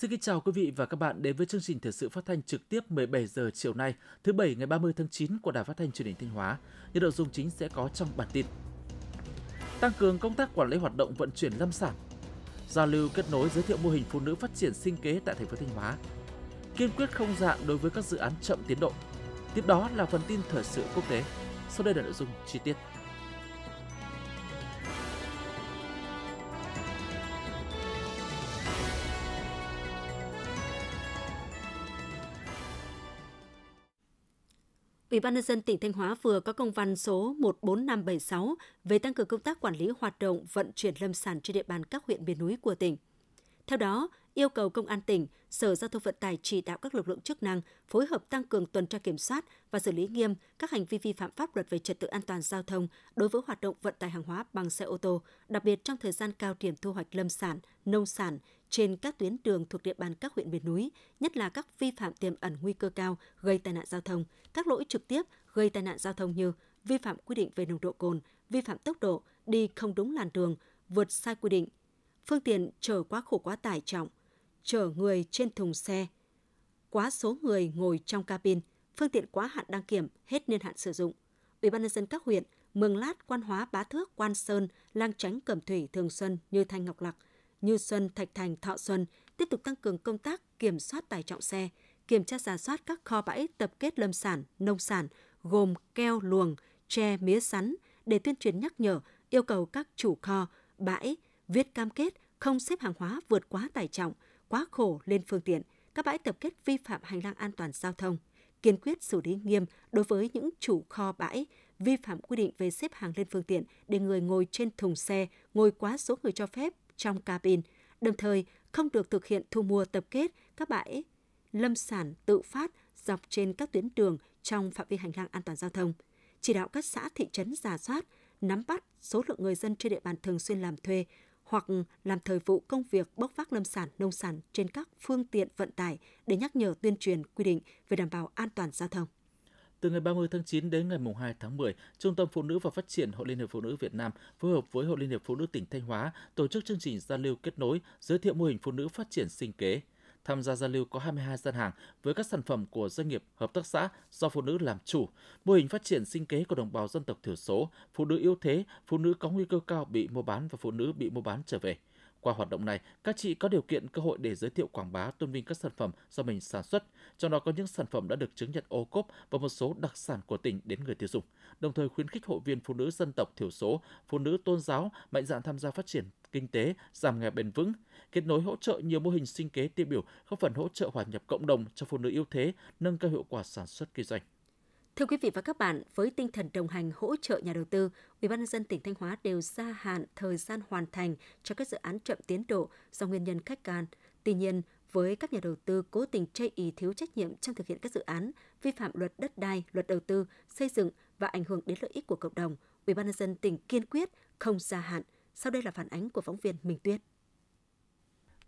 Xin kính chào quý vị và các bạn đến với chương trình thời sự phát thanh trực tiếp 17 giờ chiều nay, thứ bảy ngày 30 tháng 9 của Đài Phát thanh Truyền hình Thanh Hóa. Những nội dung chính sẽ có trong bản tin. Tăng cường công tác quản lý hoạt động vận chuyển lâm sản. Giao lưu kết nối giới thiệu mô hình phụ nữ phát triển sinh kế tại thành phố Thanh Hóa. Kiên quyết không dạng đối với các dự án chậm tiến độ. Tiếp đó là phần tin thời sự quốc tế. Sau đây là nội dung chi tiết. Ủy ban nhân dân tỉnh Thanh Hóa vừa có công văn số 14576 về tăng cường công tác quản lý hoạt động vận chuyển lâm sản trên địa bàn các huyện miền núi của tỉnh. Theo đó, yêu cầu Công an tỉnh, Sở Giao thông Vận tải chỉ đạo các lực lượng chức năng phối hợp tăng cường tuần tra kiểm soát và xử lý nghiêm các hành vi vi phạm pháp luật về trật tự an toàn giao thông đối với hoạt động vận tải hàng hóa bằng xe ô tô, đặc biệt trong thời gian cao điểm thu hoạch lâm sản, nông sản trên các tuyến đường thuộc địa bàn các huyện miền núi, nhất là các vi phạm tiềm ẩn nguy cơ cao gây tai nạn giao thông, các lỗi trực tiếp gây tai nạn giao thông như vi phạm quy định về nồng độ cồn, vi phạm tốc độ, đi không đúng làn đường, vượt sai quy định, phương tiện chở quá khổ quá tải trọng, chở người trên thùng xe, quá số người ngồi trong cabin, phương tiện quá hạn đăng kiểm, hết niên hạn sử dụng. Ủy ban nhân dân các huyện Mường Lát, Quan Hóa, Bá Thước, Quan Sơn, Lang Chánh, Cẩm Thủy, Thường Xuân, Như Thanh, Ngọc Lặc, như Xuân, Thạch Thành, Thọ Xuân tiếp tục tăng cường công tác kiểm soát tải trọng xe, kiểm tra giả soát các kho bãi tập kết lâm sản, nông sản gồm keo, luồng, tre, mía sắn để tuyên truyền nhắc nhở, yêu cầu các chủ kho, bãi viết cam kết không xếp hàng hóa vượt quá tải trọng, quá khổ lên phương tiện, các bãi tập kết vi phạm hành lang an toàn giao thông, kiên quyết xử lý nghiêm đối với những chủ kho bãi vi phạm quy định về xếp hàng lên phương tiện để người ngồi trên thùng xe ngồi quá số người cho phép trong cabin, đồng thời không được thực hiện thu mua tập kết các bãi lâm sản tự phát dọc trên các tuyến đường trong phạm vi hành lang an toàn giao thông. Chỉ đạo các xã thị trấn giả soát, nắm bắt số lượng người dân trên địa bàn thường xuyên làm thuê hoặc làm thời vụ công việc bốc vác lâm sản, nông sản trên các phương tiện vận tải để nhắc nhở tuyên truyền quy định về đảm bảo an toàn giao thông. Từ ngày 30 tháng 9 đến ngày 2 tháng 10, Trung tâm Phụ nữ và Phát triển Hội Liên hiệp Phụ nữ Việt Nam phối hợp với Hội Liên hiệp Phụ nữ tỉnh Thanh Hóa tổ chức chương trình giao lưu kết nối, giới thiệu mô hình phụ nữ phát triển sinh kế. Tham gia giao lưu có 22 gian hàng với các sản phẩm của doanh nghiệp, hợp tác xã do phụ nữ làm chủ, mô hình phát triển sinh kế của đồng bào dân tộc thiểu số, phụ nữ yếu thế, phụ nữ có nguy cơ cao bị mua bán và phụ nữ bị mua bán trở về. Qua hoạt động này, các chị có điều kiện cơ hội để giới thiệu quảng bá tôn vinh các sản phẩm do mình sản xuất, trong đó có những sản phẩm đã được chứng nhận ô cốp và một số đặc sản của tỉnh đến người tiêu dùng. Đồng thời khuyến khích hội viên phụ nữ dân tộc thiểu số, phụ nữ tôn giáo mạnh dạn tham gia phát triển kinh tế, giảm nghèo bền vững, kết nối hỗ trợ nhiều mô hình sinh kế tiêu biểu, góp phần hỗ trợ hòa nhập cộng đồng cho phụ nữ yếu thế, nâng cao hiệu quả sản xuất kinh doanh. Thưa quý vị và các bạn, với tinh thần đồng hành hỗ trợ nhà đầu tư, Ủy ban nhân dân tỉnh Thanh Hóa đều gia hạn thời gian hoàn thành cho các dự án chậm tiến độ do nguyên nhân khách quan. Tuy nhiên, với các nhà đầu tư cố tình chây ý thiếu trách nhiệm trong thực hiện các dự án, vi phạm luật đất đai, luật đầu tư, xây dựng và ảnh hưởng đến lợi ích của cộng đồng, Ủy ban nhân dân tỉnh kiên quyết không gia hạn. Sau đây là phản ánh của phóng viên Minh Tuyết.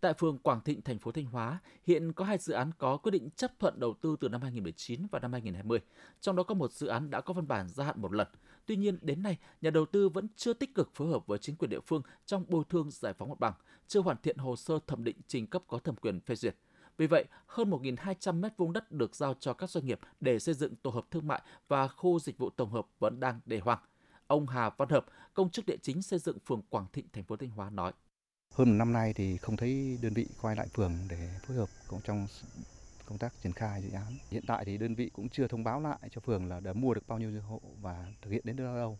Tại phường Quảng Thịnh, thành phố Thanh Hóa, hiện có hai dự án có quyết định chấp thuận đầu tư từ năm 2019 và năm 2020. Trong đó có một dự án đã có văn bản gia hạn một lần. Tuy nhiên, đến nay, nhà đầu tư vẫn chưa tích cực phối hợp với chính quyền địa phương trong bồi thường giải phóng mặt bằng, chưa hoàn thiện hồ sơ thẩm định trình cấp có thẩm quyền phê duyệt. Vì vậy, hơn 1.200 mét vuông đất được giao cho các doanh nghiệp để xây dựng tổ hợp thương mại và khu dịch vụ tổng hợp vẫn đang để hoang. Ông Hà Văn Hợp, công chức địa chính xây dựng phường Quảng Thịnh, thành phố Thanh Hóa nói. Hơn một năm nay thì không thấy đơn vị quay lại phường để phối hợp cũng trong công tác triển khai dự án. Hiện tại thì đơn vị cũng chưa thông báo lại cho phường là đã mua được bao nhiêu hộ và thực hiện đến đâu.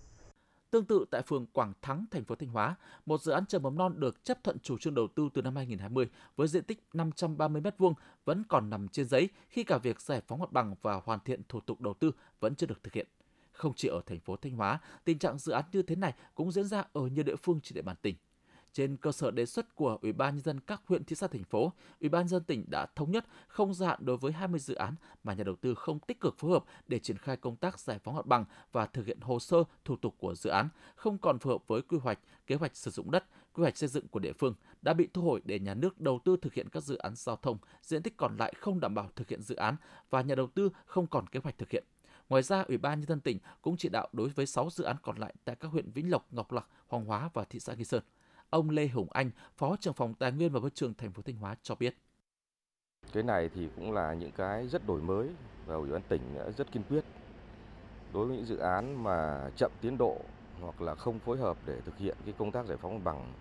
Tương tự tại phường Quảng Thắng, thành phố Thanh Hóa, một dự án trường mầm non được chấp thuận chủ trương đầu tư từ năm 2020 với diện tích 530 m2 vẫn còn nằm trên giấy khi cả việc giải phóng mặt bằng và hoàn thiện thủ tục đầu tư vẫn chưa được thực hiện. Không chỉ ở thành phố Thanh Hóa, tình trạng dự án như thế này cũng diễn ra ở nhiều địa phương trên địa bàn tỉnh. Trên cơ sở đề xuất của Ủy ban nhân dân các huyện thị xã thành phố, Ủy ban dân tỉnh đã thống nhất không gia hạn đối với 20 dự án mà nhà đầu tư không tích cực phối hợp để triển khai công tác giải phóng mặt bằng và thực hiện hồ sơ thủ tục của dự án, không còn phù hợp với quy hoạch, kế hoạch sử dụng đất, quy hoạch xây dựng của địa phương đã bị thu hồi để nhà nước đầu tư thực hiện các dự án giao thông, diện tích còn lại không đảm bảo thực hiện dự án và nhà đầu tư không còn kế hoạch thực hiện. Ngoài ra, Ủy ban nhân dân tỉnh cũng chỉ đạo đối với 6 dự án còn lại tại các huyện Vĩnh Lộc, Ngọc Lặc, Hoàng Hóa và thị xã Nghi Sơn. Ông Lê Hùng Anh, Phó trưởng phòng Tài nguyên và Môi trường thành phố Thanh Hóa cho biết. Cái này thì cũng là những cái rất đổi mới và Ủy ban tỉnh rất kiên quyết đối với những dự án mà chậm tiến độ hoặc là không phối hợp để thực hiện cái công tác giải phóng mặt bằng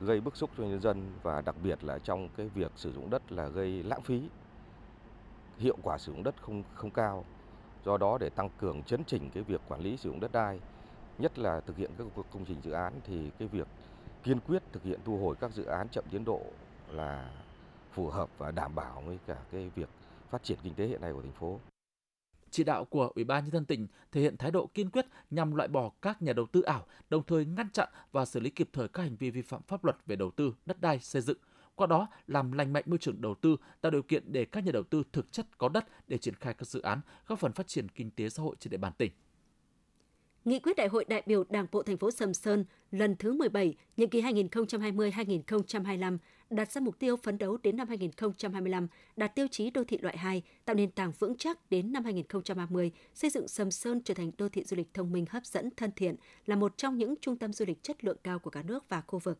gây bức xúc cho nhân dân và đặc biệt là trong cái việc sử dụng đất là gây lãng phí hiệu quả sử dụng đất không không cao do đó để tăng cường chấn chỉnh cái việc quản lý sử dụng đất đai nhất là thực hiện các công trình dự án thì cái việc kiên quyết thực hiện thu hồi các dự án chậm tiến độ là phù hợp và đảm bảo với cả cái việc phát triển kinh tế hiện nay của thành phố. Chỉ đạo của Ủy ban nhân dân tỉnh thể hiện thái độ kiên quyết nhằm loại bỏ các nhà đầu tư ảo, đồng thời ngăn chặn và xử lý kịp thời các hành vi vi phạm pháp luật về đầu tư, đất đai, xây dựng. Qua đó làm lành mạnh môi trường đầu tư, tạo điều kiện để các nhà đầu tư thực chất có đất để triển khai các dự án, góp phần phát triển kinh tế xã hội trên địa bàn tỉnh. Nghị quyết Đại hội đại biểu Đảng bộ thành phố Sầm Sơn lần thứ 17, nhiệm kỳ 2020-2025 đặt ra mục tiêu phấn đấu đến năm 2025 đạt tiêu chí đô thị loại 2, tạo nền tảng vững chắc đến năm 2030, xây dựng Sầm Sơn trở thành đô thị du lịch thông minh hấp dẫn thân thiện, là một trong những trung tâm du lịch chất lượng cao của cả nước và khu vực.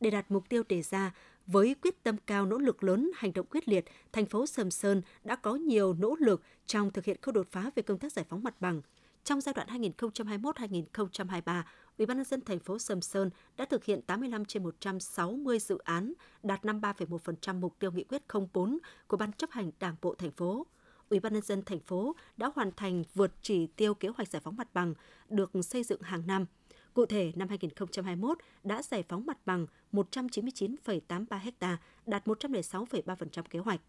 Để đạt mục tiêu đề ra, với quyết tâm cao nỗ lực lớn, hành động quyết liệt, thành phố Sầm Sơn đã có nhiều nỗ lực trong thực hiện khâu đột phá về công tác giải phóng mặt bằng, trong giai đoạn 2021-2023, Ủy ban nhân dân thành phố Sầm Sơn đã thực hiện 85 trên 160 dự án, đạt 53,1% mục tiêu nghị quyết 04 của Ban chấp hành Đảng bộ thành phố. Ủy ban nhân dân thành phố đã hoàn thành vượt chỉ tiêu kế hoạch giải phóng mặt bằng được xây dựng hàng năm. Cụ thể, năm 2021 đã giải phóng mặt bằng 199,83 ha, đạt 106,3% kế hoạch.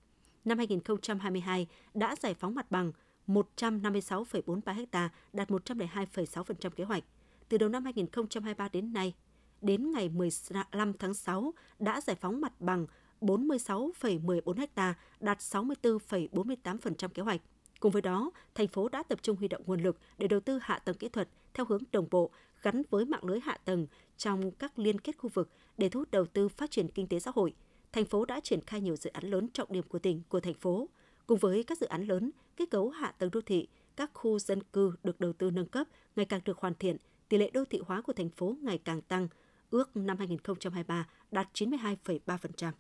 Năm 2022 đã giải phóng mặt bằng 156,43 ha, đạt 102,6% kế hoạch. Từ đầu năm 2023 đến nay, đến ngày 15 tháng 6 đã giải phóng mặt bằng 46,14 ha, đạt 64,48% kế hoạch. Cùng với đó, thành phố đã tập trung huy động nguồn lực để đầu tư hạ tầng kỹ thuật theo hướng đồng bộ, gắn với mạng lưới hạ tầng trong các liên kết khu vực để thu hút đầu tư phát triển kinh tế xã hội. Thành phố đã triển khai nhiều dự án lớn trọng điểm của tỉnh, của thành phố, Cùng với các dự án lớn, kết cấu hạ tầng đô thị, các khu dân cư được đầu tư nâng cấp ngày càng được hoàn thiện, tỷ lệ đô thị hóa của thành phố ngày càng tăng, ước năm 2023 đạt 92,3%.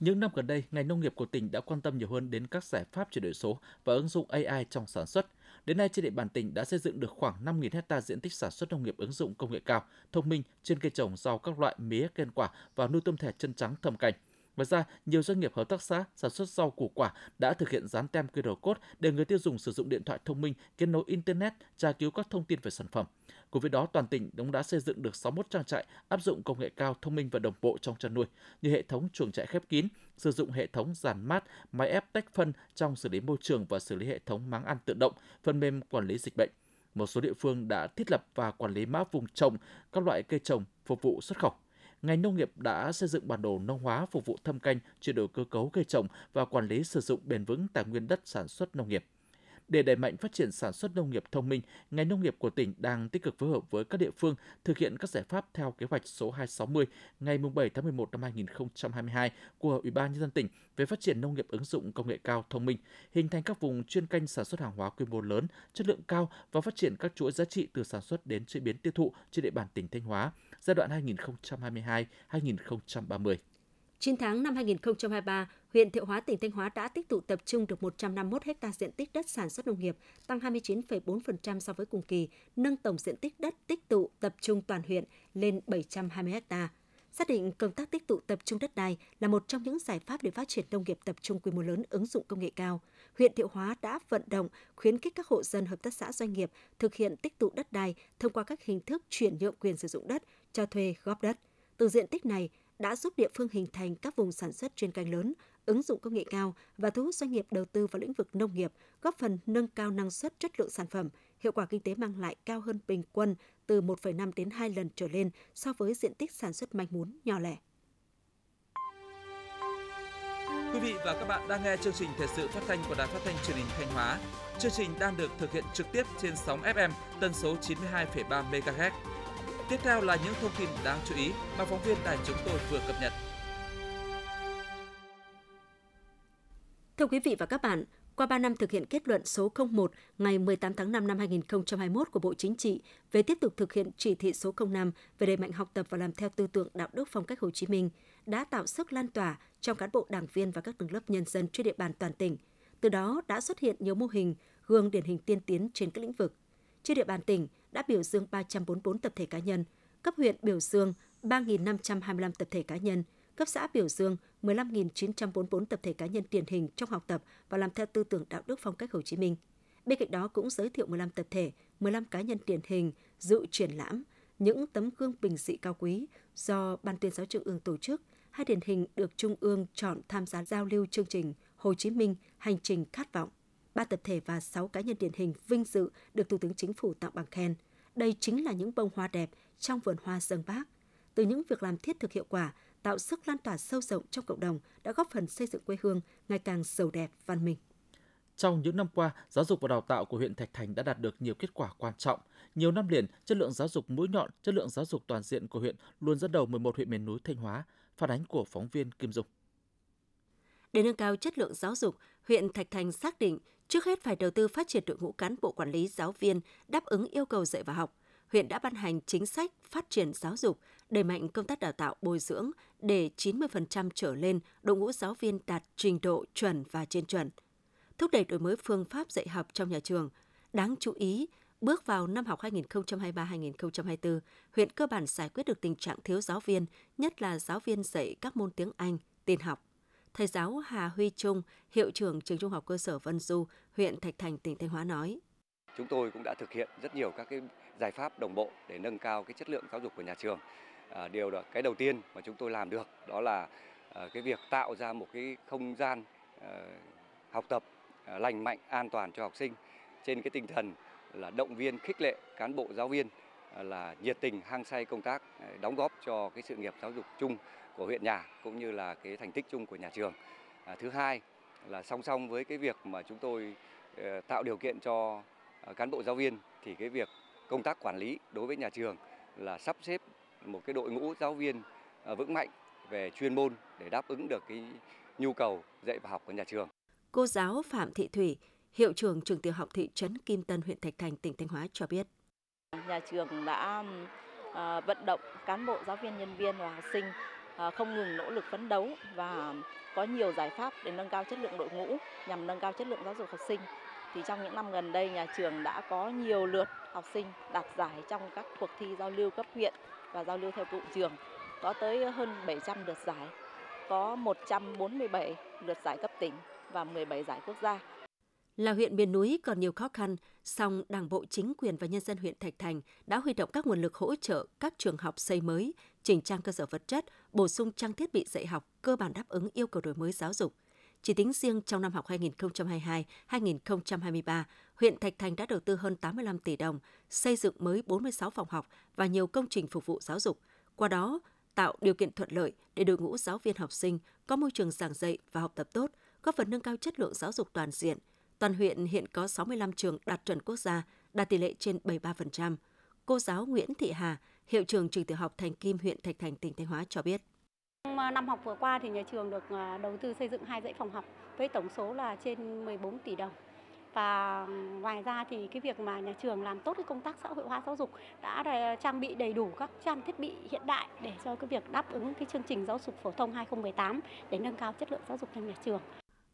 Những năm gần đây, ngành nông nghiệp của tỉnh đã quan tâm nhiều hơn đến các giải pháp chuyển đổi số và ứng dụng AI trong sản xuất. Đến nay, trên địa bàn tỉnh đã xây dựng được khoảng 5.000 hecta diện tích sản xuất nông nghiệp ứng dụng công nghệ cao, thông minh trên cây trồng rau các loại mía, cây quả và nuôi tôm thẻ chân trắng thâm canh. Ngoài ra, nhiều doanh nghiệp hợp tác xã sản xuất rau củ quả đã thực hiện dán tem QR code để người tiêu dùng sử dụng điện thoại thông minh kết nối internet tra cứu các thông tin về sản phẩm. Cùng với đó, toàn tỉnh cũng đã xây dựng được 61 trang trại áp dụng công nghệ cao thông minh và đồng bộ trong chăn nuôi, như hệ thống chuồng trại khép kín, sử dụng hệ thống giàn mát, máy ép tách phân trong xử lý môi trường và xử lý hệ thống máng ăn tự động, phần mềm quản lý dịch bệnh. Một số địa phương đã thiết lập và quản lý mã vùng trồng các loại cây trồng phục vụ xuất khẩu ngành nông nghiệp đã xây dựng bản đồ nông hóa phục vụ thâm canh, chuyển đổi cơ cấu cây trồng và quản lý sử dụng bền vững tài nguyên đất sản xuất nông nghiệp. Để đẩy mạnh phát triển sản xuất nông nghiệp thông minh, ngành nông nghiệp của tỉnh đang tích cực phối hợp với các địa phương thực hiện các giải pháp theo kế hoạch số 260 ngày 7 tháng 11 năm 2022 của Ủy ban nhân dân tỉnh về phát triển nông nghiệp ứng dụng công nghệ cao thông minh, hình thành các vùng chuyên canh sản xuất hàng hóa quy mô lớn, chất lượng cao và phát triển các chuỗi giá trị từ sản xuất đến chế biến tiêu thụ trên địa bàn tỉnh Thanh Hóa giai đoạn 2022-2030. 9 tháng năm 2023, huyện Thiệu Hóa, tỉnh Thanh Hóa đã tích tụ tập trung được 151 ha diện tích đất sản xuất nông nghiệp, tăng 29,4% so với cùng kỳ, nâng tổng diện tích đất tích tụ tập trung toàn huyện lên 720 ha. Xác định công tác tích tụ tập trung đất đai là một trong những giải pháp để phát triển nông nghiệp tập trung quy mô lớn ứng dụng công nghệ cao. Huyện Thiệu Hóa đã vận động, khuyến khích các hộ dân hợp tác xã doanh nghiệp thực hiện tích tụ đất đai thông qua các hình thức chuyển nhượng quyền sử dụng đất, cho thuê góp đất. Từ diện tích này, đã giúp địa phương hình thành các vùng sản xuất chuyên canh lớn, ứng dụng công nghệ cao và thu hút doanh nghiệp đầu tư vào lĩnh vực nông nghiệp, góp phần nâng cao năng suất chất lượng sản phẩm, hiệu quả kinh tế mang lại cao hơn bình quân từ 1,5 đến 2 lần trở lên so với diện tích sản xuất manh mún nhỏ lẻ. Quý vị và các bạn đang nghe chương trình thời sự phát thanh của Đài Phát thanh Truyền hình Thanh Hóa. Chương trình đang được thực hiện trực tiếp trên sóng FM tần số 92,3 MHz. Tiếp theo là những thông tin đáng chú ý mà phóng viên đài chúng tôi vừa cập nhật. Thưa quý vị và các bạn, qua 3 năm thực hiện kết luận số 01 ngày 18 tháng 5 năm 2021 của Bộ Chính trị về tiếp tục thực hiện chỉ thị số 05 về đẩy mạnh học tập và làm theo tư tưởng đạo đức phong cách Hồ Chí Minh, đã tạo sức lan tỏa trong cán bộ đảng viên và các tầng lớp nhân dân trên địa bàn toàn tỉnh. Từ đó đã xuất hiện nhiều mô hình gương điển hình tiên tiến trên các lĩnh vực. Trên địa bàn tỉnh đã biểu dương 344 tập thể cá nhân, cấp huyện biểu dương 3.525 tập thể cá nhân, cấp xã biểu dương 15.944 tập thể cá nhân điển hình trong học tập và làm theo tư tưởng đạo đức phong cách Hồ Chí Minh. Bên cạnh đó cũng giới thiệu 15 tập thể, 15 cá nhân điển hình dự triển lãm những tấm gương bình dị cao quý do Ban tuyên giáo Trung ương tổ chức, hai điển hình được Trung ương chọn tham gia giao lưu chương trình Hồ Chí Minh Hành trình khát vọng. Ba tập thể và 6 cá nhân điển hình vinh dự được Thủ tướng Chính phủ tặng bằng khen. Đây chính là những bông hoa đẹp trong vườn hoa dân bác. Từ những việc làm thiết thực hiệu quả, tạo sức lan tỏa sâu rộng trong cộng đồng đã góp phần xây dựng quê hương ngày càng giàu đẹp, văn minh. Trong những năm qua, giáo dục và đào tạo của huyện Thạch Thành đã đạt được nhiều kết quả quan trọng. Nhiều năm liền, chất lượng giáo dục mũi nhọn, chất lượng giáo dục toàn diện của huyện luôn dẫn đầu 11 huyện miền núi Thanh Hóa. Phản ánh của phóng viên Kim Dung. Để nâng cao chất lượng giáo dục, huyện Thạch Thành xác định trước hết phải đầu tư phát triển đội ngũ cán bộ quản lý giáo viên đáp ứng yêu cầu dạy và học. Huyện đã ban hành chính sách phát triển giáo dục, đẩy mạnh công tác đào tạo bồi dưỡng để 90% trở lên đội ngũ giáo viên đạt trình độ chuẩn và trên chuẩn – thúc đẩy đổi mới phương pháp dạy học trong nhà trường. Đáng chú ý, bước vào năm học 2023-2024, huyện cơ bản giải quyết được tình trạng thiếu giáo viên, nhất là giáo viên dạy các môn tiếng Anh, tin học. Thầy giáo Hà Huy Trung, hiệu trưởng trường trung học cơ sở Vân Du, huyện Thạch Thành, tỉnh Thanh Hóa nói. Chúng tôi cũng đã thực hiện rất nhiều các cái giải pháp đồng bộ để nâng cao cái chất lượng giáo dục của nhà trường. À, điều đó cái đầu tiên mà chúng tôi làm được đó là à, cái việc tạo ra một cái không gian à, học tập À, lành mạnh, an toàn cho học sinh trên cái tinh thần là động viên khích lệ cán bộ giáo viên à, là nhiệt tình hăng say công tác à, đóng góp cho cái sự nghiệp giáo dục chung của huyện nhà cũng như là cái thành tích chung của nhà trường. thứ hai là song song với cái việc mà chúng tôi ờ, tạo điều kiện cho cán bộ giáo viên thì cái việc công tác quản lý đối với nhà trường là sắp xếp một cái đội ngũ giáo viên vững mạnh về chuyên môn để đáp ứng được cái nhu cầu dạy và học của nhà trường. Cô giáo Phạm Thị Thủy, hiệu trưởng trường tiểu học thị trấn Kim Tân, huyện Thạch Thành, tỉnh Thanh Hóa cho biết. Nhà trường đã à, vận động cán bộ, giáo viên, nhân viên và học sinh à, Ờ, không ngừng nỗ lực phấn đấu và có nhiều giải pháp để nâng cao chất lượng đội ngũ nhằm nâng cao chất lượng giáo dục học sinh. Thì trong những năm gần đây, nhà trường đã có nhiều lượt học sinh đạt giải trong các cuộc thi giao lưu cấp huyện và giao lưu theo cụm trường. Có tới hơn 700 lượt giải, có 147 lượt giải cấp tỉnh và 17 giải quốc gia. Là huyện miền núi còn nhiều khó khăn, song Đảng bộ chính quyền và nhân dân huyện Thạch Thành đã huy động các nguồn lực hỗ trợ các trường học xây mới, chỉnh trang cơ sở vật chất, bổ sung trang thiết bị dạy học cơ bản đáp ứng yêu cầu đổi mới giáo dục. Chỉ tính riêng trong năm học 2022-2023, huyện Thạch Thành đã đầu tư hơn 85 tỷ đồng, xây dựng mới 46 phòng học và nhiều công trình phục vụ giáo dục. Qua đó, tạo điều kiện thuận lợi để đội ngũ giáo viên học sinh có môi trường giảng dạy và học tập tốt, góp phần nâng cao chất lượng giáo dục toàn diện. Toàn huyện hiện có 65 trường đạt chuẩn quốc gia, đạt tỷ lệ trên 73%. Cô giáo Nguyễn Thị Hà, hiệu trưởng trường tiểu học Thành Kim, huyện Thạch Thành, tỉnh Thanh Hóa cho biết. Năm học vừa qua thì nhà trường được à, đầu tư xây dựng hai dãy phòng học với tổng số là trên 14 tỷ đồng. Và ngoài ra thì cái việc mà nhà trường làm tốt cái công tác xã hội hóa giáo dục đã trang bị đầy đủ các trang thiết bị hiện đại để cho cái việc đáp ứng cái chương trình giáo dục phổ thông 2018 để nâng cao chất lượng giáo dục trong nhà trường.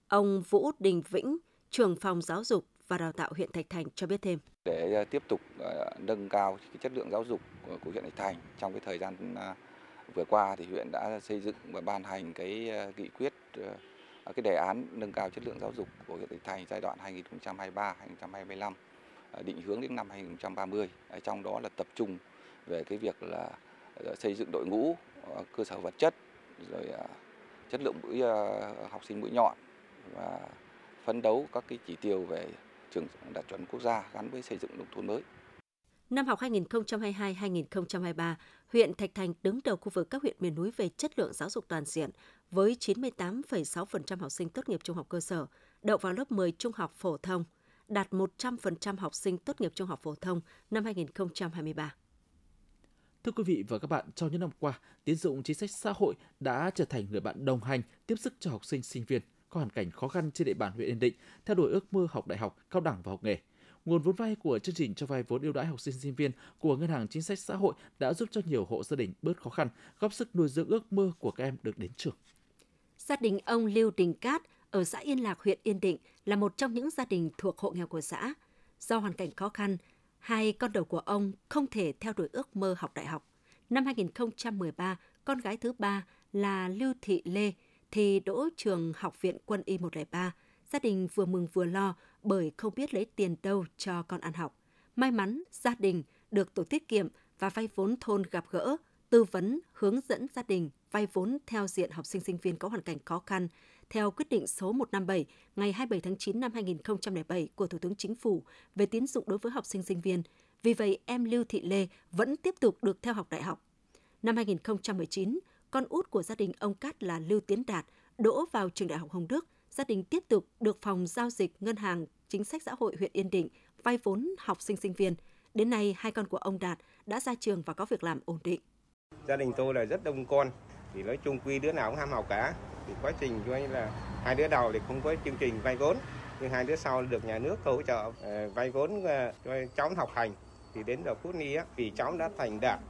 Ông Vũ Đình Vĩnh, trưởng phòng giáo dục và đào tạo huyện Thạch Thành cho biết thêm. Để à, tiếp tục à, nâng cao cái chất lượng giáo dục của huyện Thạch Thành trong cái thời gian à, vừa qua thì huyện đã xây dựng và ban hành cái nghị quyết cái đề án nâng cao chất lượng giáo dục của huyện Thạch Thành giai đoạn 2023-2025 định hướng đến năm 2030 trong đó là tập trung về cái việc là xây dựng đội ngũ cơ sở vật chất, rồi chất lượng mũi học sinh mũi nhọn và phấn đấu các cái chỉ tiêu về trường đạt chuẩn quốc gia gắn với xây dựng nông thôn mới. Năm học 2022-2023, huyện Thạch Thành đứng đầu khu vực các huyện miền núi về chất lượng giáo dục toàn diện với 98,6% học sinh tốt nghiệp trung học cơ sở đậu vào lớp 10 trung học phổ thông, đạt 100% học sinh tốt nghiệp trung học phổ thông năm 2023. Thưa quý vị và các bạn, trong những năm qua, tín dụng chính sách xã hội đã trở thành người bạn đồng hành tiếp sức cho học sinh sinh viên – có hoàn cảnh khó khăn trên địa bàn huyện Yên Định theo đuổi ước mơ học đại học, cao đẳng và học nghề. Nguồn vốn vay của chương trình cho vay vốn ưu đãi học sinh sinh viên của Ngân hàng Chính sách Xã hội đã giúp cho nhiều hộ gia đình bớt khó khăn, góp sức nuôi dưỡng ước mơ của các em được đến trường. Gia đình ông Lưu Đình Cát ở xã Yên Lạc, huyện Yên Định là một trong những gia đình thuộc hộ nghèo của xã. Do hoàn cảnh khó khăn, hai con đầu của ông không thể theo đuổi ước mơ học đại học. Năm 2013, con gái thứ ba là Lưu Thị Lê thì đỗ trường học viện quân y 103. Gia đình vừa mừng vừa lo bởi không biết lấy tiền đâu cho con ăn học. May mắn gia đình được tổ tiết kiệm và vay vốn thôn gặp gỡ, tư vấn, hướng dẫn gia đình vay vốn theo diện học sinh sinh viên có hoàn cảnh khó khăn theo quyết định số 157 ngày 27 tháng 9 năm 2007 của Thủ tướng Chính phủ về tín dụng đối với học sinh sinh viên. Vì vậy, em Lưu Thị Lê vẫn tiếp tục được theo học đại học. Năm 2019, con út của gia đình ông Cát là Lưu Tiến Đạt đỗ vào trường Đại học Hồng Đức. Gia đình tiếp tục được phòng giao dịch ngân hàng chính sách xã hội huyện Yên Định vay vốn học sinh sinh viên. Đến nay, hai con của ông Đạt đã ra trường và có việc làm ổn định. Gia đình tôi là rất đông con, thì nói chung quy đứa nào cũng ham học cả. Thì quá trình cho anh là hai đứa đầu thì không có chương trình vay vốn, nhưng hai đứa sau được nhà nước hỗ trợ ờ, vay vốn ờ, cho cháu học hành. Thì đến giờ phút này vì cháu đã thành đạt,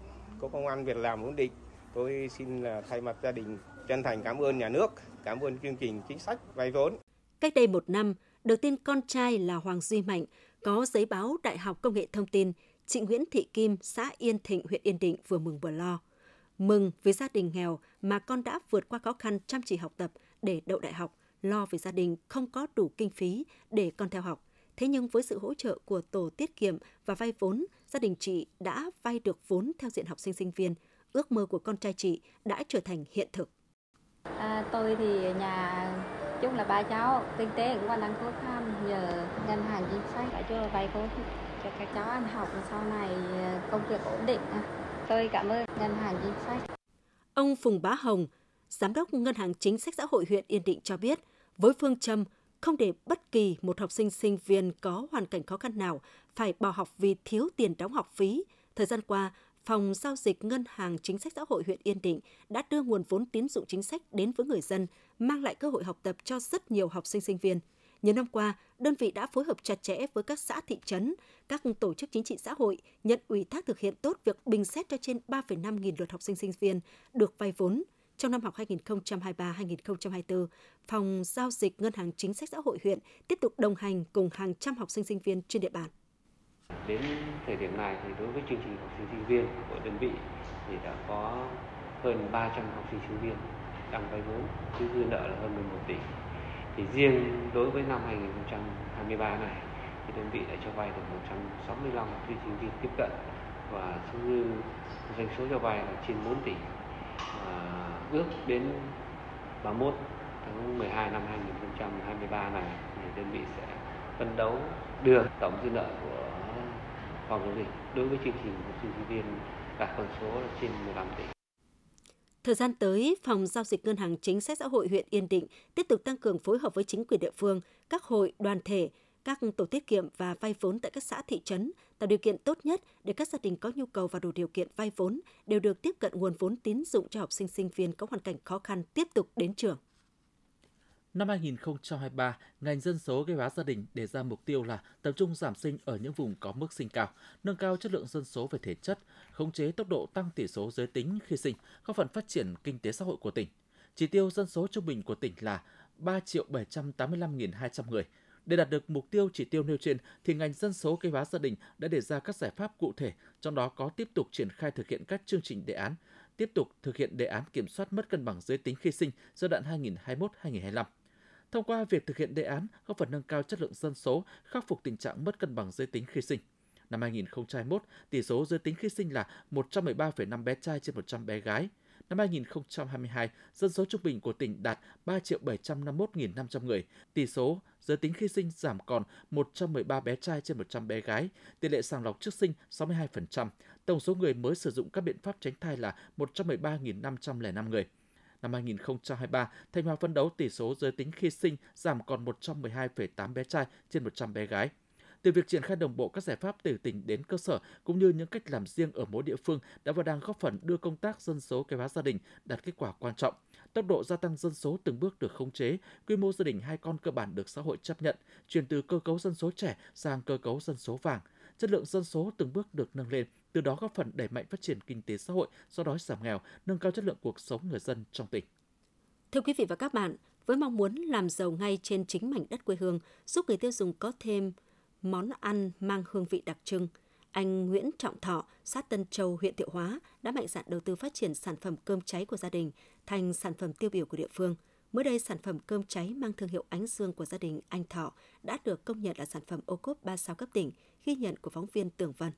có công an việc làm ổn định, tôi xin là thay mặt gia đình chân thành cảm ơn nhà nước, cảm ơn chương trình chính sách vay vốn. Cách đây một năm, được tin con trai là Hoàng Duy Mạnh có giấy báo Đại học Công nghệ Thông tin, chị Nguyễn Thị Kim, xã Yên Thịnh, huyện Yên Định vừa mừng vừa lo. Mừng vì gia đình nghèo mà con đã vượt qua khó khăn chăm chỉ học tập để đậu đại học, lo vì gia đình không có đủ kinh phí để con theo học. Thế nhưng với sự hỗ trợ của tổ tiết kiệm và vay vốn, gia đình chị đã vay được vốn theo diện học sinh sinh viên. Ước mơ của con trai chị đã trở thành hiện thực. À, tôi thì nhà chung là ba cháu kinh tế cũng còn đang khó khăn nhờ ngân hàng chính sách đã cho vay vốn cho các cháu ăn học. Sau này à, công việc ổn định. Tôi cảm ơn ngân hàng chính sách. Ông Phùng Bá Hồng giám đốc ngân hàng chính sách xã hội huyện Yên Định cho biết với phương châm không để bất kỳ một học sinh sinh viên có hoàn cảnh khó khăn nào phải bỏ học vì thiếu tiền đóng học phí thời gian qua Phòng Giao dịch Ngân hàng Chính sách Xã hội huyện Yên Định đã đưa nguồn vốn tín dụng chính sách đến với người dân, mang lại cơ hội học tập cho rất nhiều học sinh sinh viên. Nhiều năm qua, đơn vị đã phối hợp chặt chẽ với các xã thị trấn, các tổ chức chính trị xã hội, nhận ủy thác thực hiện tốt việc bình xét cho trên 3,5 nghìn lượt học sinh sinh viên được vay vốn. Trong năm học 2023-2024, Phòng Giao dịch Ngân hàng Chính sách Xã hội huyện tiếp tục đồng hành cùng hàng trăm học sinh sinh viên trên địa bàn. Đến thời điểm này thì đối với chương trình học sinh sinh viên của đơn vị thì đã có hơn 300 học sinh sinh viên đang vay vốn, dư dư nợ là hơn 11 tỷ. Thì riêng đối với năm 2023 này thì đơn vị đã cho vay được 165 học sinh sinh viên tiếp cận và số dư doanh số cho vay là trên 4 tỷ. À, ước đến 31 tháng 12 năm 2023 này thì đơn vị sẽ phân đấu đưa tổng dư nợ của phòng giao dịch đối với chương trình học sinh sinh viên đạt con số là trên 15 tỷ. Thời gian tới, Phòng Giao dịch Ngân hàng Chính sách Xã hội huyện Yên Định tiếp tục tăng cường phối hợp với chính quyền địa phương, các hội, đoàn thể, các tổ tiết kiệm và vay vốn tại các xã thị trấn, tạo điều kiện tốt nhất để các gia đình có nhu cầu và đủ điều kiện vay vốn đều được tiếp cận nguồn vốn tín dụng cho học sinh sinh viên có hoàn cảnh khó khăn tiếp tục đến trường. Năm 2023, ngành dân số kế hoạch gia đình đề ra mục tiêu là tập trung giảm sinh ở những vùng có mức sinh cao, nâng cao chất lượng dân số về thể chất, khống chế tốc độ tăng tỷ số giới tính khi sinh, góp phần phát triển kinh tế xã hội của tỉnh. Chỉ tiêu dân số trung bình của tỉnh là 3 triệu 785.200 người. Để đạt được mục tiêu chỉ tiêu nêu trên, thì ngành dân số kế hoạch gia đình đã đề ra các giải pháp cụ thể, trong đó có tiếp tục triển khai thực hiện các chương trình đề án, tiếp tục thực hiện đề án kiểm soát mất cân bằng giới tính khi sinh giai đoạn 2021-2025 Thông qua việc thực hiện đề án, góp phần nâng cao chất lượng dân số, khắc phục tình trạng mất cân bằng giới tính khi sinh. Năm 2021, tỷ số giới tính khi sinh là 113,5 bé trai trên 100 bé gái. Năm 2022, dân số trung bình của tỉnh đạt 3 triệu 751.500 người. Tỷ số giới tính khi sinh giảm còn 113 bé trai trên 100 bé gái. Tỷ lệ sàng lọc trước sinh 62%. Tổng số người mới sử dụng các biện pháp tránh thai là 113.505 người. Năm 2023, Thanh Hóa phấn đấu tỷ số giới tính khi sinh giảm còn 112,8 bé trai trên 100 bé gái. Từ việc triển khai đồng bộ các giải pháp từ tỉnh đến cơ sở cũng như những cách làm riêng ở mỗi địa phương đã và đang góp phần đưa công tác dân số kế hóa gia đình đạt kết quả quan trọng. tốc độ gia tăng dân số từng bước được khống chế, quy mô gia đình hai con cơ bản được xã hội chấp nhận, chuyển từ cơ cấu dân số trẻ sang cơ cấu dân số vàng. Chất lượng dân số từng bước được nâng lên, từ đó góp phần đẩy mạnh phát triển kinh tế xã hội, do đó giảm nghèo, nâng cao chất lượng cuộc sống người dân trong tỉnh. Thưa quý vị và các bạn, với mong muốn làm giàu ngay trên chính mảnh đất quê hương, giúp người tiêu dùng có thêm món ăn mang hương vị đặc trưng, anh Nguyễn Trọng Thọ, xã Tân Châu, huyện Thiệu Hóa đã mạnh dạn đầu tư phát triển sản phẩm cơm cháy của gia đình thành sản phẩm tiêu biểu của địa phương. Mới đây, sản phẩm cơm cháy mang thương hiệu Ánh Dương của gia đình anh Thọ đã được công nhận là sản phẩm ô cốp 3 sao cấp tỉnh, ghi nhận của phóng viên Tường Vân.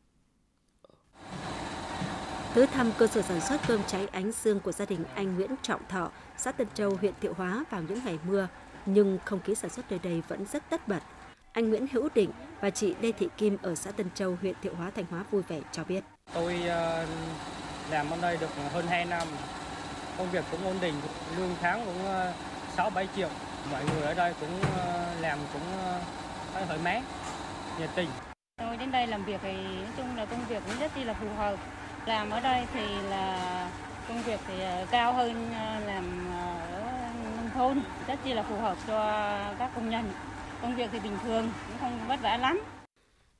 Tới thăm cơ sở sản xuất cơm cháy Ánh Dương của gia đình anh Nguyễn Trọng Thọ, xã Tân Châu, huyện Thiệu Hóa vào những ngày mưa, nhưng không khí sản xuất nơi đây vẫn rất tất bật. Anh Nguyễn Hữu Định và chị Lê Thị Kim ở xã Tân Châu, huyện Thiệu Hóa, Thanh Hóa vui vẻ cho biết. Tôi ờ, làm ở đây được hơn 2 năm, công việc cũng ổn định, lương tháng cũng 6-7 ờ, triệu. Mọi người ở đây cũng ờ, làm cũng thoải mái, nhiệt tình. Tôi đến đây làm việc thì nói chung là công việc cũng rất là phù hợp. Làm ở đây thì là công việc thì ờ, cao hơn ờ, làm ở nông thôn, rất chi là phù hợp cho các công nhân. Công việc thì bình thường, cũng không vất vả lắm.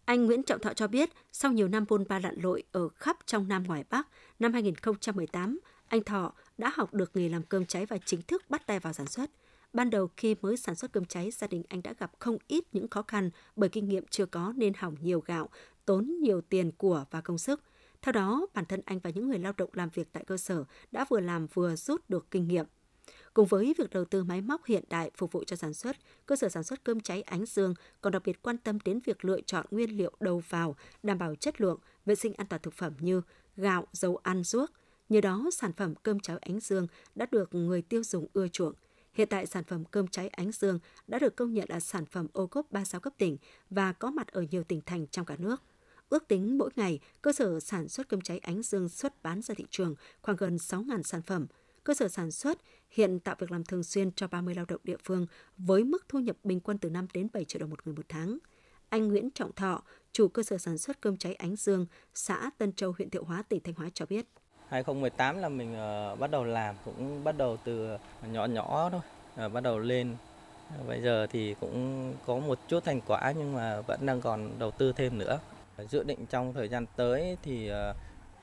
Anh Nguyễn Trọng Thọ cho biết, sau nhiều năm bôn ba lặn lội ở khắp trong Nam ngoài Bắc, năm 2018, anh Thọ đã học được nghề làm cơm cháy và chính thức bắt tay vào sản xuất. Ban đầu khi mới sản xuất cơm cháy, gia đình anh đã gặp không ít những khó khăn bởi kinh nghiệm chưa có nên hỏng nhiều gạo, tốn nhiều tiền của và công sức. Theo đó, bản thân anh và những người lao động làm việc tại cơ sở đã vừa làm vừa rút được kinh nghiệm – Cùng với việc đầu tư máy móc hiện đại phục vụ cho sản xuất, cơ sở sản xuất cơm cháy Ánh Dương còn đặc biệt quan tâm đến việc lựa chọn nguyên liệu đầu vào, đảm bảo chất lượng, vệ sinh an toàn thực phẩm như gạo, dầu ăn, ruốc. Nhờ đó, sản phẩm cơm cháy Ánh Dương đã được người tiêu dùng ưa chuộng. Hiện tại, sản phẩm cơm cháy Ánh Dương đã được công nhận là sản phẩm ô cốp 36 cấp tỉnh và có mặt ở nhiều tỉnh thành trong cả nước. Ước tính mỗi ngày, cơ sở sản xuất cơm cháy Ánh Dương xuất bán ra thị trường khoảng gần 6.000 sản phẩm – cơ sở sản xuất hiện tạo việc làm thường xuyên cho 30 lao động địa phương với mức thu nhập bình quân từ 5 đến 7 triệu đồng một người một tháng. Anh Nguyễn Trọng Thọ, chủ cơ sở sản xuất cơm cháy Ánh Dương, xã Tân Châu, huyện Thiệu Hóa, tỉnh Thanh Hóa cho biết. 2018 là mình uh, bắt đầu làm, cũng bắt đầu từ nhỏ nhỏ thôi, uh, bắt đầu lên. Uh, bây giờ thì cũng có một chút thành quả nhưng mà vẫn đang còn đầu tư thêm nữa. Dự định trong thời gian tới thì ờ,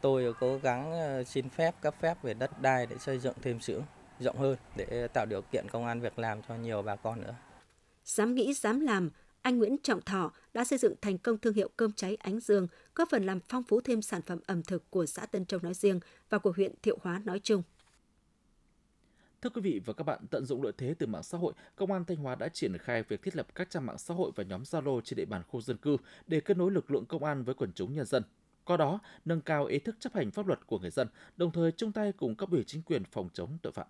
tôi cố gắng ờ, xin phép cấp phép về đất đai để xây dựng thêm xưởng rộng hơn để tạo điều kiện công an việc làm cho nhiều bà con nữa. Dám nghĩ, dám làm, anh Nguyễn Trọng Thọ đã xây dựng thành công thương hiệu cơm cháy Ánh Dương, góp phần làm phong phú thêm sản phẩm ẩm thực của xã Tân Châu nói riêng và của huyện Thiệu Hóa nói chung. Thưa quý vị và các bạn, tận dụng lợi thế từ mạng xã hội, Công an Thanh Hóa đã triển khai việc thiết lập các trang mạng xã hội và nhóm Zalo trên địa bàn khu dân cư để kết nối lực lượng công an với quần chúng nhân dân qua đó nâng cao ý thức chấp hành pháp luật của người dân, đồng thời chung tay cùng cấp ủy chính quyền phòng chống tội phạm.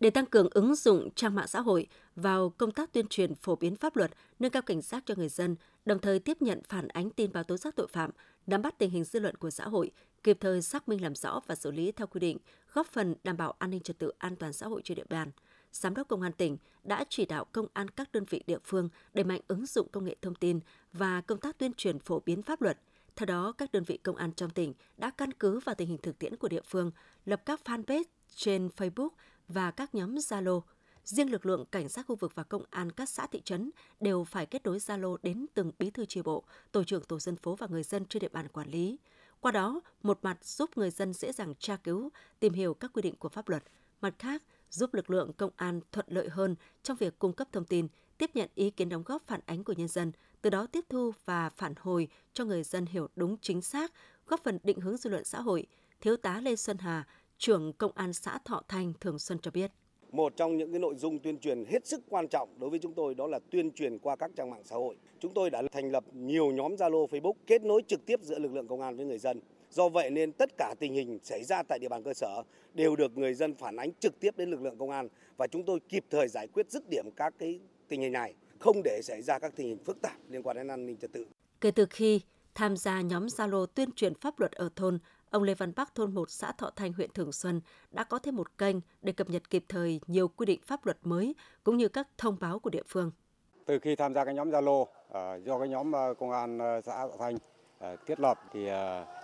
Để tăng cường ứng dụng trang mạng xã hội vào công tác tuyên truyền phổ biến pháp luật, nâng cao cảnh giác cho người dân, đồng thời tiếp nhận phản ánh tin báo tố giác tội phạm, nắm bắt tình hình dư luận của xã hội, kịp thời xác minh làm rõ và xử lý theo quy định, góp phần đảm bảo an ninh trật tự an toàn xã hội trên địa bàn. Giám đốc Công an tỉnh đã chỉ đạo công an các đơn vị địa phương đẩy mạnh ứng dụng công nghệ thông tin và công tác tuyên truyền phổ biến pháp luật, theo đó, các đơn vị công an trong tỉnh đã căn cứ vào tình hình thực tiễn của địa phương, lập các fanpage trên Facebook và các nhóm Zalo. Riêng lực lượng cảnh sát khu vực và công an các xã thị trấn đều phải kết nối Zalo đến từng bí thư tri bộ, tổ trưởng tổ dân phố và người dân trên địa bàn quản lý. Qua đó, một mặt giúp người dân dễ dàng tra cứu, tìm hiểu các quy định của pháp luật, mặt khác giúp lực lượng công an thuận lợi hơn trong việc cung cấp thông tin, tiếp nhận ý kiến đóng góp phản ánh của nhân dân, từ đó tiếp thu và phản hồi cho người dân hiểu đúng chính xác, góp phần định hướng dư luận xã hội. Thiếu tá Lê Xuân Hà, trưởng công an xã Thọ Thanh Thường Xuân cho biết. Một trong những cái nội dung tuyên truyền hết sức quan trọng đối với chúng tôi đó là tuyên truyền qua các trang mạng xã hội. Chúng tôi đã thành lập nhiều nhóm Zalo, Facebook kết nối trực tiếp giữa lực lượng công an với người dân. Do vậy nên tất cả tình hình xảy ra tại địa bàn cơ sở đều được người dân phản ánh trực tiếp đến lực lượng công an và chúng tôi kịp thời giải quyết dứt điểm các cái tình hình này không để xảy ra các tình hình phức tạp liên quan đến an ninh trật tự. Kể từ khi tham gia nhóm Zalo tuyên truyền pháp luật ở thôn, ông Lê Văn Bắc, thôn 1 xã Thọ Thanh huyện Thường Xuân, đã có thêm một kênh để cập nhật kịp thời nhiều quy định pháp luật mới cũng như các thông báo của địa phương. Từ khi tham gia cái nhóm Zalo ờ, do cái nhóm ờ, công an ờ, xã Thọ Thanh thiết lập thì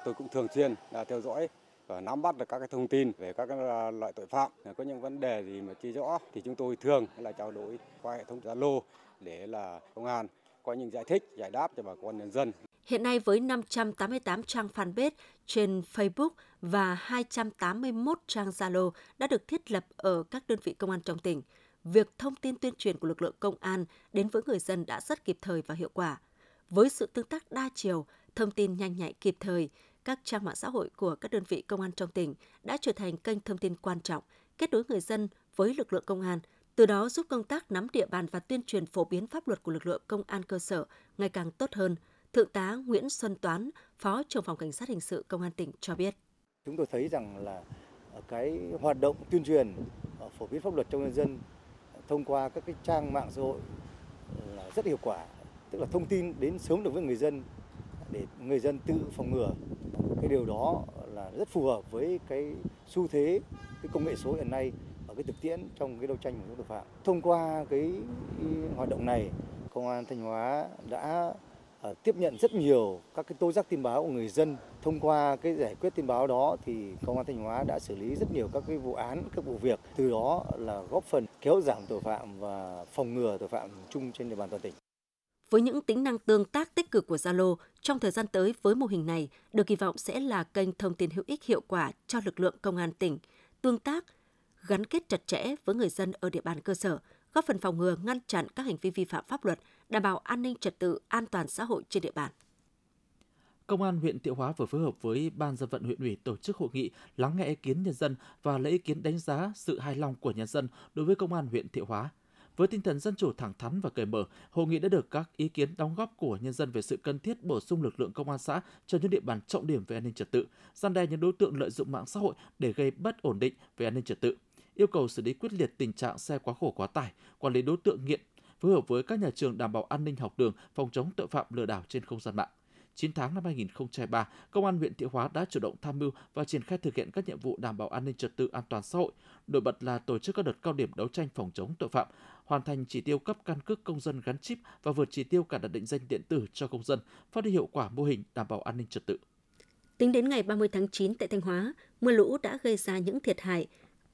tôi cũng thường xuyên theo dõi và nắm bắt được các cái thông tin về các loại tội phạm. Có những vấn đề gì mà chưa rõ thì chúng tôi thường là trao đổi qua hệ thống Zalo để là công an có những giải thích, giải đáp cho bà con nhân dân. Hiện nay với 588 trang fanpage trên Facebook và 281 trang Zalo đã được thiết lập ở các đơn vị công an trong tỉnh, việc thông tin tuyên truyền của lực lượng công an đến với người dân đã rất kịp thời và hiệu quả. Với sự tương tác đa chiều, thông tin nhanh nhạy kịp thời, các trang mạng xã hội của các đơn vị công an trong tỉnh đã trở thành kênh thông tin quan trọng, kết nối người dân với lực lượng công an, từ đó giúp công tác nắm địa bàn và tuyên truyền phổ biến pháp luật của lực lượng công an cơ sở ngày càng tốt hơn. Thượng tá Nguyễn Xuân Toán, Phó trưởng phòng Cảnh sát hình sự Công an tỉnh cho biết. Chúng tôi thấy rằng là cái hoạt động tuyên truyền ờ, phổ biến pháp luật trong nhân dân ờ, thông qua các cái trang mạng xã hội là rất hiệu quả, tức là thông tin đến sớm được với người dân để người dân tự phòng ngừa. Cái điều đó là rất phù hợp với cái xu thế cái công nghệ số hiện nay cái thực tiễn trong cái đấu tranh với tội phạm. Thông qua cái, hoạt động này, công an Thanh Hóa đã ờ, tiếp nhận rất nhiều các cái tố giác tin báo của người dân. Thông qua cái giải quyết tin báo đó thì công an Thanh Hóa đã xử lý rất nhiều các cái vụ án, các vụ việc. Từ đó là góp phần kéo giảm tội phạm và phòng ngừa tội phạm chung trên địa bàn toàn tỉnh. Với những tính năng tương tác tích cực của Zalo, trong thời gian tới với mô hình này được kỳ vọng sẽ là kênh thông tin hữu ích hiệu quả cho lực lượng công an tỉnh, tương tác, gắn kết chặt chẽ với người dân ở địa bàn cơ sở, góp phần phòng ngừa ngăn chặn các hành vi vi phạm pháp luật, đảm bảo an ninh trật tự, an toàn xã hội trên địa bàn. Công an huyện Thiệu Hóa vừa phối hợp với Ban dân vận huyện ủy tổ chức hội nghị lắng nghe ý kiến nhân dân và lấy ý kiến đánh giá sự hài lòng của nhân dân đối với Công an huyện Thiệu Hóa. Với tinh thần dân chủ thẳng thắn và cởi mở, hội nghị đã được các ý kiến đóng góp của nhân dân về sự cần thiết bổ sung lực lượng công an xã cho những địa bàn trọng điểm về an ninh trật tự, gian đe những đối tượng lợi dụng mạng xã hội để gây bất ổn định về an ninh trật tự, yêu cầu xử lý quyết liệt tình trạng xe quá khổ quá tải, quản lý đối tượng nghiện, phối hợp với các nhà trường đảm bảo an ninh học đường, phòng chống tội phạm lừa đảo trên không gian mạng. 9 tháng năm 2023, Công an huyện Thiệu Hóa đã chủ động tham mưu và triển khai thực hiện các nhiệm vụ đảm bảo an ninh trật tự an toàn xã hội. Nổi bật là tổ chức các đợt cao điểm đấu tranh phòng chống tội phạm, hoàn thành chỉ tiêu cấp căn cước công dân gắn chip và vượt chỉ tiêu cả đặt định danh điện tử cho công dân, phát huy hiệu quả mô hình đảm bảo an ninh trật tự. Tính đến ngày 30 tháng 9 tại Thanh Hóa, mưa lũ đã gây ra những thiệt hại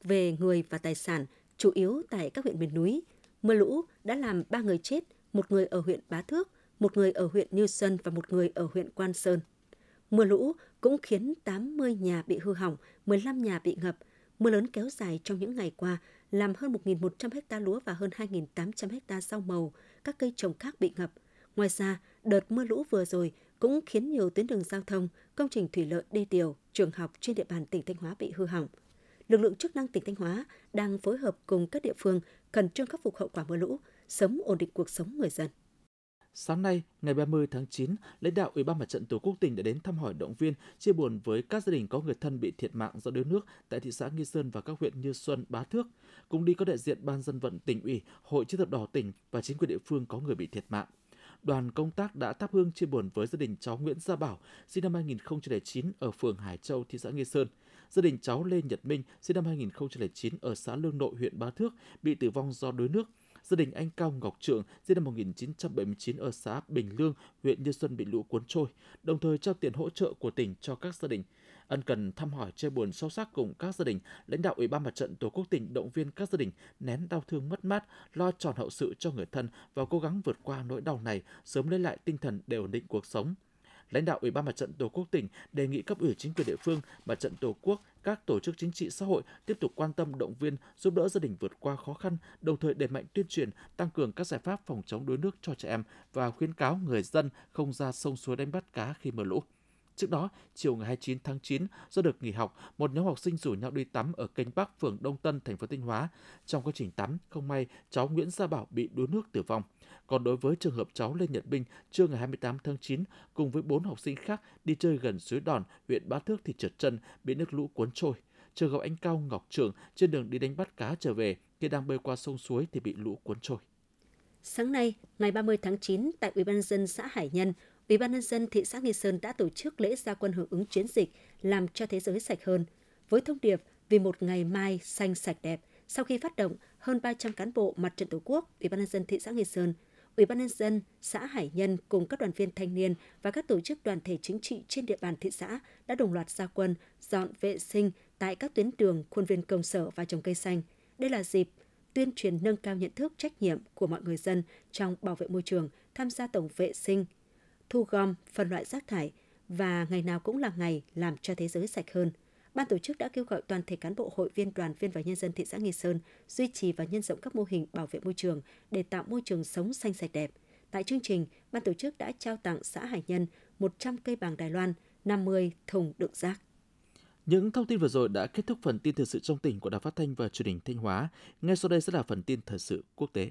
về người và tài sản, chủ yếu tại các huyện miền núi. Mưa lũ đã làm 3 người chết, một người ở huyện Bá Thước, một người ở huyện Như Xuân và một người ở huyện Quan Sơn. Mưa lũ cũng khiến 80 nhà bị hư hỏng, 15 nhà bị ngập. Mưa lớn kéo dài trong những ngày qua làm hơn 1.100 ha lúa và hơn 2.800 ha rau màu, các cây trồng khác bị ngập. Ngoài ra, đợt mưa lũ vừa rồi cũng khiến nhiều tuyến đường giao thông, công trình thủy lợi đê điều, trường học trên địa bàn tỉnh Thanh Hóa bị hư hỏng. Lực lượng chức năng tỉnh Thanh Hóa đang phối hợp cùng các địa phương khẩn trương khắc phục hậu quả mưa lũ, sớm ổn định cuộc sống người dân. Sáng nay, ngày 30 tháng 9, lãnh đạo Ủy ban Mặt trận Tổ quốc tỉnh đã đến thăm hỏi động viên, chia buồn với các gia đình có người thân bị thiệt mạng do đuối nước tại thị xã Nghi Sơn và các huyện Như Xuân, Bá Thước. Cùng đi có đại diện Ban dân vận tỉnh ủy, Hội chữ thập đỏ tỉnh và chính quyền địa phương có người bị thiệt mạng. Đoàn công tác đã thắp hương chia buồn với gia đình cháu Nguyễn Gia Bảo, sinh năm 2009 ở phường Hải Châu, thị xã Nghi Sơn. Gia đình cháu Lê Nhật Minh, sinh năm 2009 ở xã Lương Nội, huyện Bá Thước, bị tử vong do đuối nước gia đình anh Cao Ngọc Trượng sinh năm 1979 ở xã Bình Lương, huyện Như Xuân bị lũ cuốn trôi, đồng thời trao tiền hỗ trợ của tỉnh cho các gia đình. Ân cần thăm hỏi chia buồn sâu sắc cùng các gia đình, lãnh đạo Ủy ban Mặt trận Tổ quốc tỉnh động viên các gia đình nén đau thương mất mát, lo tròn hậu sự cho người thân và cố gắng vượt qua nỗi đau này, sớm lấy lại tinh thần để ổn định cuộc sống. Lãnh đạo Ủy ban Mặt trận Tổ quốc tỉnh đề nghị cấp ủy chính quyền địa phương, Mặt trận Tổ quốc, các tổ chức chính trị xã hội tiếp tục quan tâm động viên, giúp đỡ gia đình vượt qua khó khăn, đồng thời đẩy mạnh tuyên truyền, tăng cường các giải pháp phòng chống đuối nước cho trẻ em và khuyến cáo người dân không ra sông suối đánh bắt cá khi mưa lũ. Trước đó, chiều ngày 29 tháng 9, do được nghỉ học, một nhóm học sinh rủ nhau đi tắm ở kênh Bắc, phường Đông Tân, thành phố Thanh Hóa. Trong quá trình tắm, không may cháu Nguyễn Gia Bảo bị đuối nước tử vong. Còn đối với trường hợp cháu Lê Nhật Minh, trưa ngày 28 tháng 9, cùng với bốn học sinh khác đi chơi gần suối Đòn, huyện Bá Thước thì trượt chân, bị nước lũ cuốn trôi. Trường hợp anh Cao Ngọc Trường trên đường đi đánh bắt cá trở về, khi đang bơi qua sông suối thì bị lũ cuốn trôi. Sáng nay, ngày 30 tháng 9, tại Ủy ban dân xã Hải Nhân, Ủy ban nhân dân thị xã Nghi Sơn đã tổ chức lễ gia quân hưởng ứng chiến dịch làm cho thế giới sạch hơn với thông điệp vì một ngày mai xanh sạch đẹp. Sau khi phát động hơn 300 cán bộ mặt trận Tổ quốc, Ủy ban nhân dân thị xã Nghi Sơn, Ủy ban nhân dân xã Hải Nhân cùng các đoàn viên thanh niên và các tổ chức đoàn thể chính trị trên địa bàn thị xã đã đồng loạt gia quân dọn vệ sinh tại các tuyến đường, khuôn viên công sở và trồng cây xanh. Đây là dịp tuyên truyền nâng cao nhận thức trách nhiệm của mọi người dân trong bảo vệ môi trường, tham gia tổng vệ sinh, thu gom, phân loại rác thải và ngày nào cũng là ngày làm cho thế giới sạch hơn. Ban tổ chức đã kêu gọi toàn thể cán bộ hội viên, đoàn viên và nhân dân thị xã Nghi Sơn duy trì và nhân rộng các mô hình bảo vệ môi trường để tạo môi trường sống xanh sạch đẹp. Tại chương trình, ban tổ chức đã trao tặng xã Hải Nhân 100 cây bàng Đài Loan, 50 thùng đựng rác. Những thông tin vừa rồi đã kết thúc phần tin thời sự trong tỉnh của Đài Phát thanh và Truyền hình Thanh Hóa. Ngay sau đây sẽ là phần tin thời sự quốc tế.